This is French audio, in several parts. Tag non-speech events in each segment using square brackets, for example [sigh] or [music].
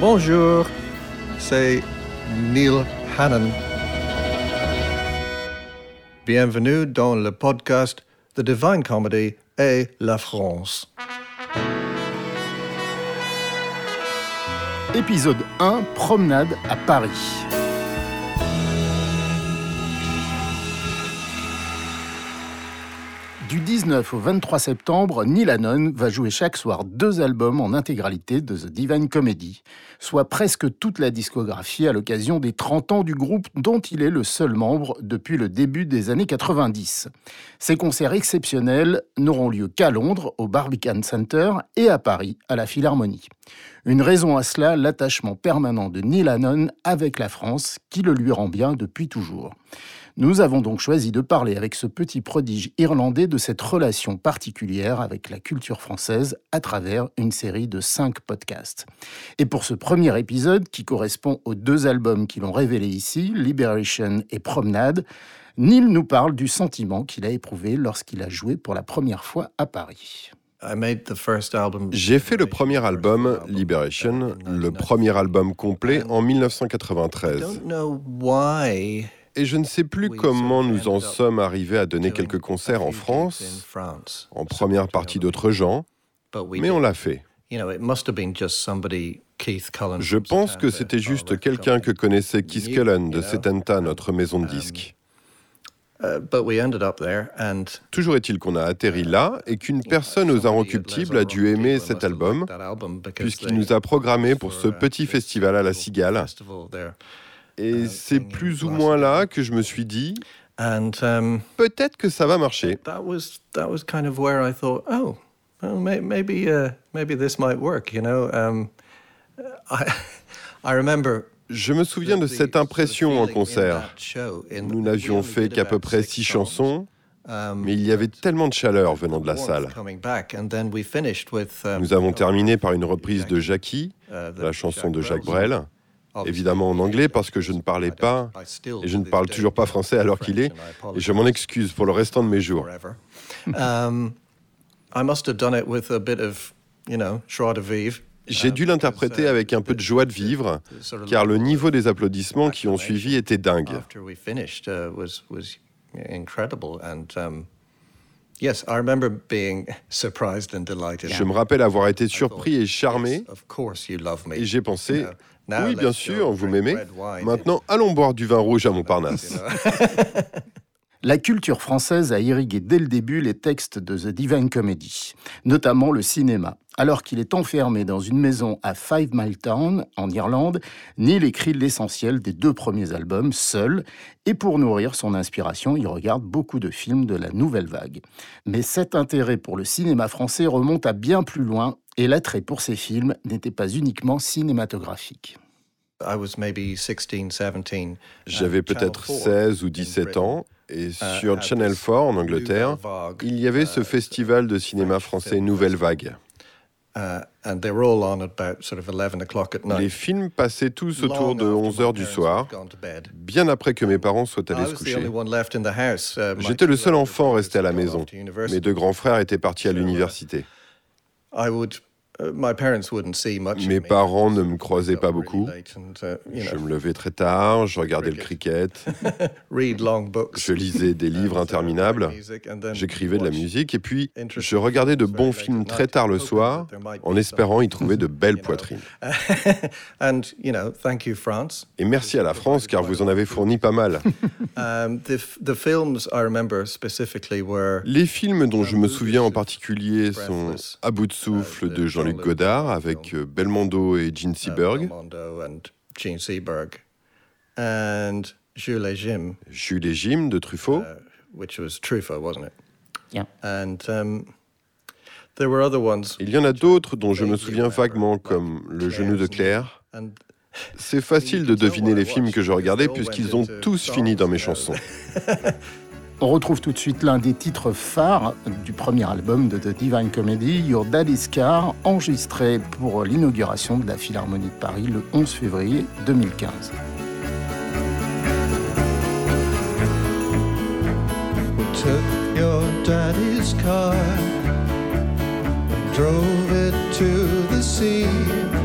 Bonjour, c'est Neil Hannon. Bienvenue dans le podcast The Divine Comedy et la France. Épisode 1 Promenade à Paris. Du 19 au 23 septembre, Neil Hannon va jouer chaque soir deux albums en intégralité de The Divine Comedy, soit presque toute la discographie à l'occasion des 30 ans du groupe dont il est le seul membre depuis le début des années 90. Ces concerts exceptionnels n'auront lieu qu'à Londres, au Barbican Center, et à Paris, à la Philharmonie. Une raison à cela, l'attachement permanent de Neil Hannon avec la France, qui le lui rend bien depuis toujours. Nous avons donc choisi de parler avec ce petit prodige irlandais de cette relation particulière avec la culture française à travers une série de cinq podcasts. Et pour ce premier épisode, qui correspond aux deux albums qui l'ont révélé ici, Liberation et Promenade, Neil nous parle du sentiment qu'il a éprouvé lorsqu'il a joué pour la première fois à Paris. J'ai fait le premier album, Liberation, le premier album complet en 1993. Et je ne sais plus comment nous en sommes arrivés à donner quelques concerts en France, en première partie d'autres gens, mais on l'a fait. Je pense que c'était juste quelqu'un que connaissait Keith Cullen de Setenta, notre maison de disques. Toujours est-il qu'on a atterri là et qu'une personne aux inrecuptibles a dû aimer cet album, puisqu'il nous a programmés pour ce petit festival à la Cigale. Et c'est plus ou moins là que je me suis dit, peut-être que ça va marcher. Je me souviens de cette impression en concert. Nous n'avions fait qu'à peu près six chansons, mais il y avait tellement de chaleur venant de la salle. Nous avons terminé par une reprise de Jackie, la chanson de Jacques Brel évidemment en anglais parce que je ne parlais pas et je ne parle toujours pas français alors qu'il est et je m'en excuse pour le restant de mes jours. [laughs] J'ai dû l'interpréter avec un peu de joie de vivre, car le niveau des applaudissements qui ont suivi était dingue. Je me rappelle avoir été surpris et charmé, et j'ai pensé, oui, bien sûr, vous m'aimez. Maintenant, allons boire du vin rouge à Montparnasse. [laughs] La culture française a irrigué dès le début les textes de The Divine Comedy, notamment le cinéma. Alors qu'il est enfermé dans une maison à Five Mile Town, en Irlande, Neil écrit l'essentiel des deux premiers albums seul, et pour nourrir son inspiration, il regarde beaucoup de films de la nouvelle vague. Mais cet intérêt pour le cinéma français remonte à bien plus loin, et l'attrait pour ces films n'était pas uniquement cinématographique. J'avais peut-être 16 ou 17 ans et uh, sur Channel 4 en Angleterre, il y avait ce uh, festival de cinéma français Nouvelle Vague. Uh, Les films passaient tous autour de 11 heures du soir, bien après que mes parents soient allés se coucher. J'étais le seul enfant resté à la maison. Mes deux grands frères étaient partis à l'université. Uh, Mes parents ne me croisaient pas beaucoup. Uh, je me levais très tard, je regardais le cricket, [laughs] je lisais des [laughs] livres interminables, j'écrivais de la musique et puis je regardais de bons films très tard le soir en espérant y trouver de [laughs] belles poitrines. Et merci à la France car vous en avez fourni pas mal. Um, Les films dont je me souviens en particulier sont À bout de souffle de Jean-Luc Godard avec euh, Belmondo et Gene Seberg. Jules et Jim. Jules et Jim de Truffaut. Uh, which was Truffaut, wasn't it? Yeah. And um, there were other ones. Il y en a d'autres dont je me souviens vaguement, comme Le genou de Claire. C'est facile de deviner les films que je regardais puisqu'ils ont tous fini dans mes chansons. [laughs] On retrouve tout de suite l'un des titres phares du premier album de The Divine Comedy, Your Daddy's Car, enregistré pour l'inauguration de la Philharmonie de Paris le 11 février 2015. We took your daddy's car drove it to the sea.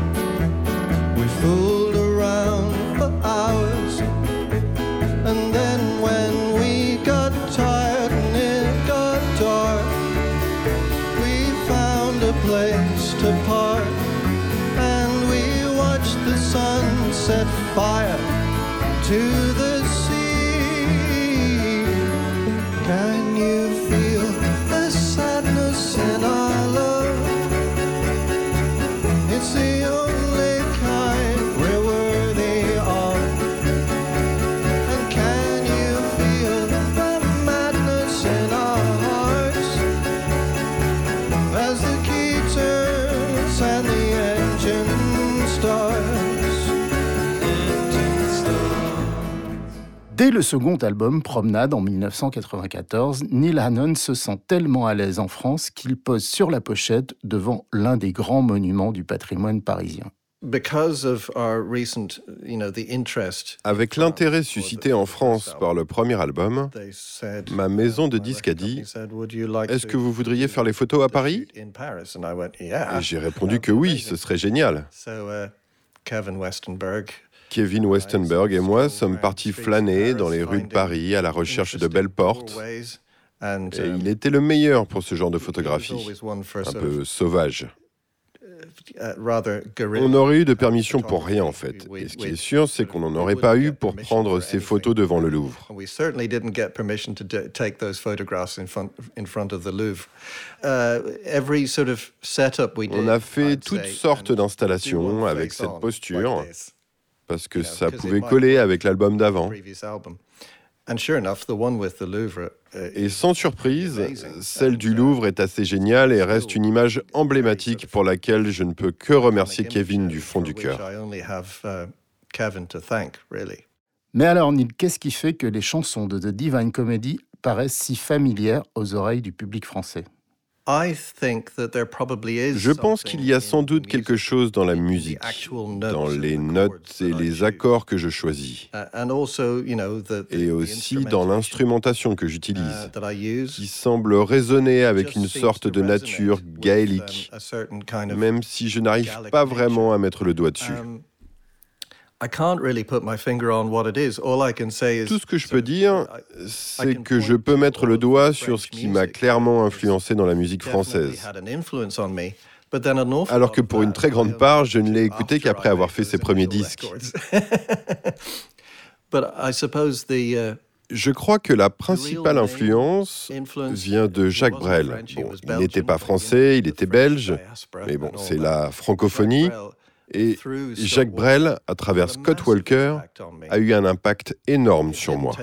place to park, And we watched the sun set fire to the sea. Can you? Le second album, Promenade, en 1994, Neil Hannon se sent tellement à l'aise en France qu'il pose sur la pochette devant l'un des grands monuments du patrimoine parisien. Because of our recent, you know, the interest, Avec l'intérêt suscité en France par le premier album, they said, ma maison de disques a dit said, "Would you like Est-ce to que vous voudriez faire les photos à Paris shoot in Paris?" And I went, "Yeah." Et j'ai répondu que oui, ce serait génial. So uh, Kevin Westenberg Kevin Westenberg et moi sommes partis flâner dans les rues de Paris à la recherche de belles portes. Et il était le meilleur pour ce genre de photographie, un peu of, sauvage. On aurait eu de permission pour rien en fait. Et ce qui est sûr, c'est qu'on n'en aurait pas eu pour prendre ces photos devant le Louvre. Uh. On a fait toutes sortes d'installations avec cette posture parce que ça pouvait coller avec l'album with the d'avant. previous album. And sure enough, the one with the Louvre. uh, Et sans surprise, celle du Louvre est assez géniale et reste une image emblématique pour laquelle je ne peux que remercier Kevin du fond du for cœur. which I only have uh, Kevin to thank, really. Mais alors, Neil, qu'est-ce qui fait que les chansons de The Divine Comedy paraissent si familières aux oreilles du public français? Je pense qu'il y a sans doute quelque chose dans la musique, dans les notes et les accords que je choisis, Uh, et aussi dans instrumentation, l'instrumentation que uh, j'utilise, use. qui semble résonner avec une sorte de nature um, gaélique, même si je n'arrive pas vraiment à mettre le doigt dessus. Tout ce que je peux dire, I- c'est que je peux mettre le doigt sur ce qui m'a clairement influencé dans la musique française. Alors que pour une très grande part, je ne l'ai écouté qu'après avoir fait ses premiers disques. [laughs] uh, Je crois que la principale influence vient de Jacques Brel. Bon, il n'était pas français, il était belge, mais bon, c'est la francophonie. Et Jacques Brel, à travers Scott Walker, a eu un impact énorme sur moi.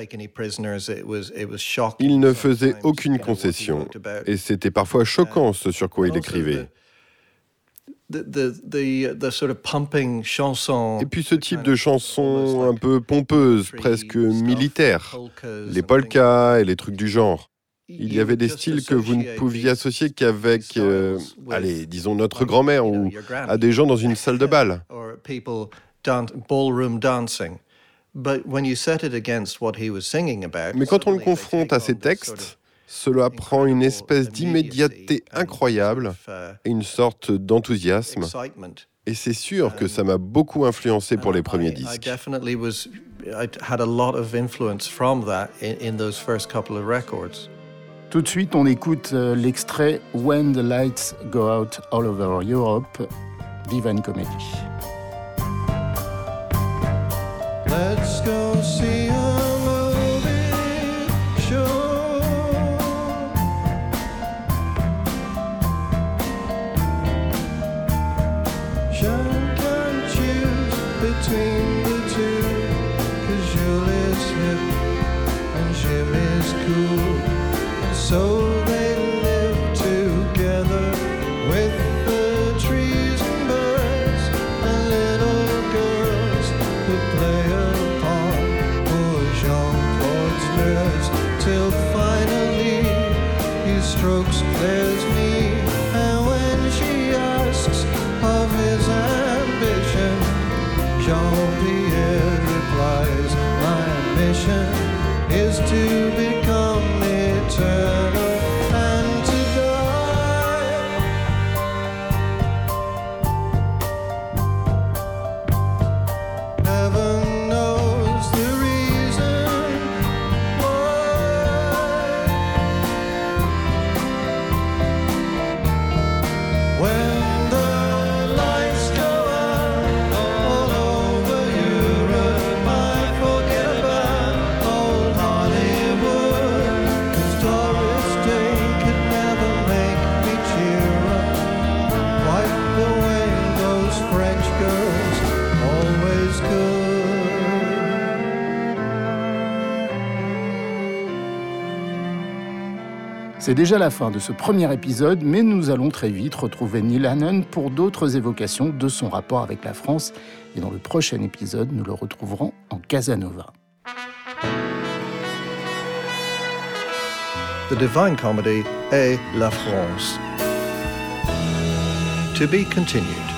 Il ne faisait aucune concession, et c'était parfois choquant ce sur quoi il écrivait. Et puis ce type de chanson un peu pompeuse, presque militaire, les polkas et les trucs du genre. Il y avait des styles que vous ne pouviez associer qu'avec, euh, allez, disons notre grand-mère ou à des gens dans une salle de bal. Mais quand on le confronte à ces textes, cela prend une espèce d'immédiateté incroyable et une sorte d'enthousiasme. Et c'est sûr que ça m'a beaucoup influencé pour les premiers disques. Tout de suite, on écoute euh, l'extrait When the Lights Go Out All Over Europe, Divine Comedy. Let's go see a movie show. Sean can choose between the two. Cause Jules hip and Jim is cool. So they live together with the trees and birds and little girls who play upon nerves till finally he strokes Claire's C'est déjà la fin de ce premier épisode, mais nous allons très vite retrouver Neil Hannon pour d'autres évocations de son rapport avec la France. Et dans le prochain épisode, nous le retrouverons en Casanova. The Divine Comedy et La France. To be continued.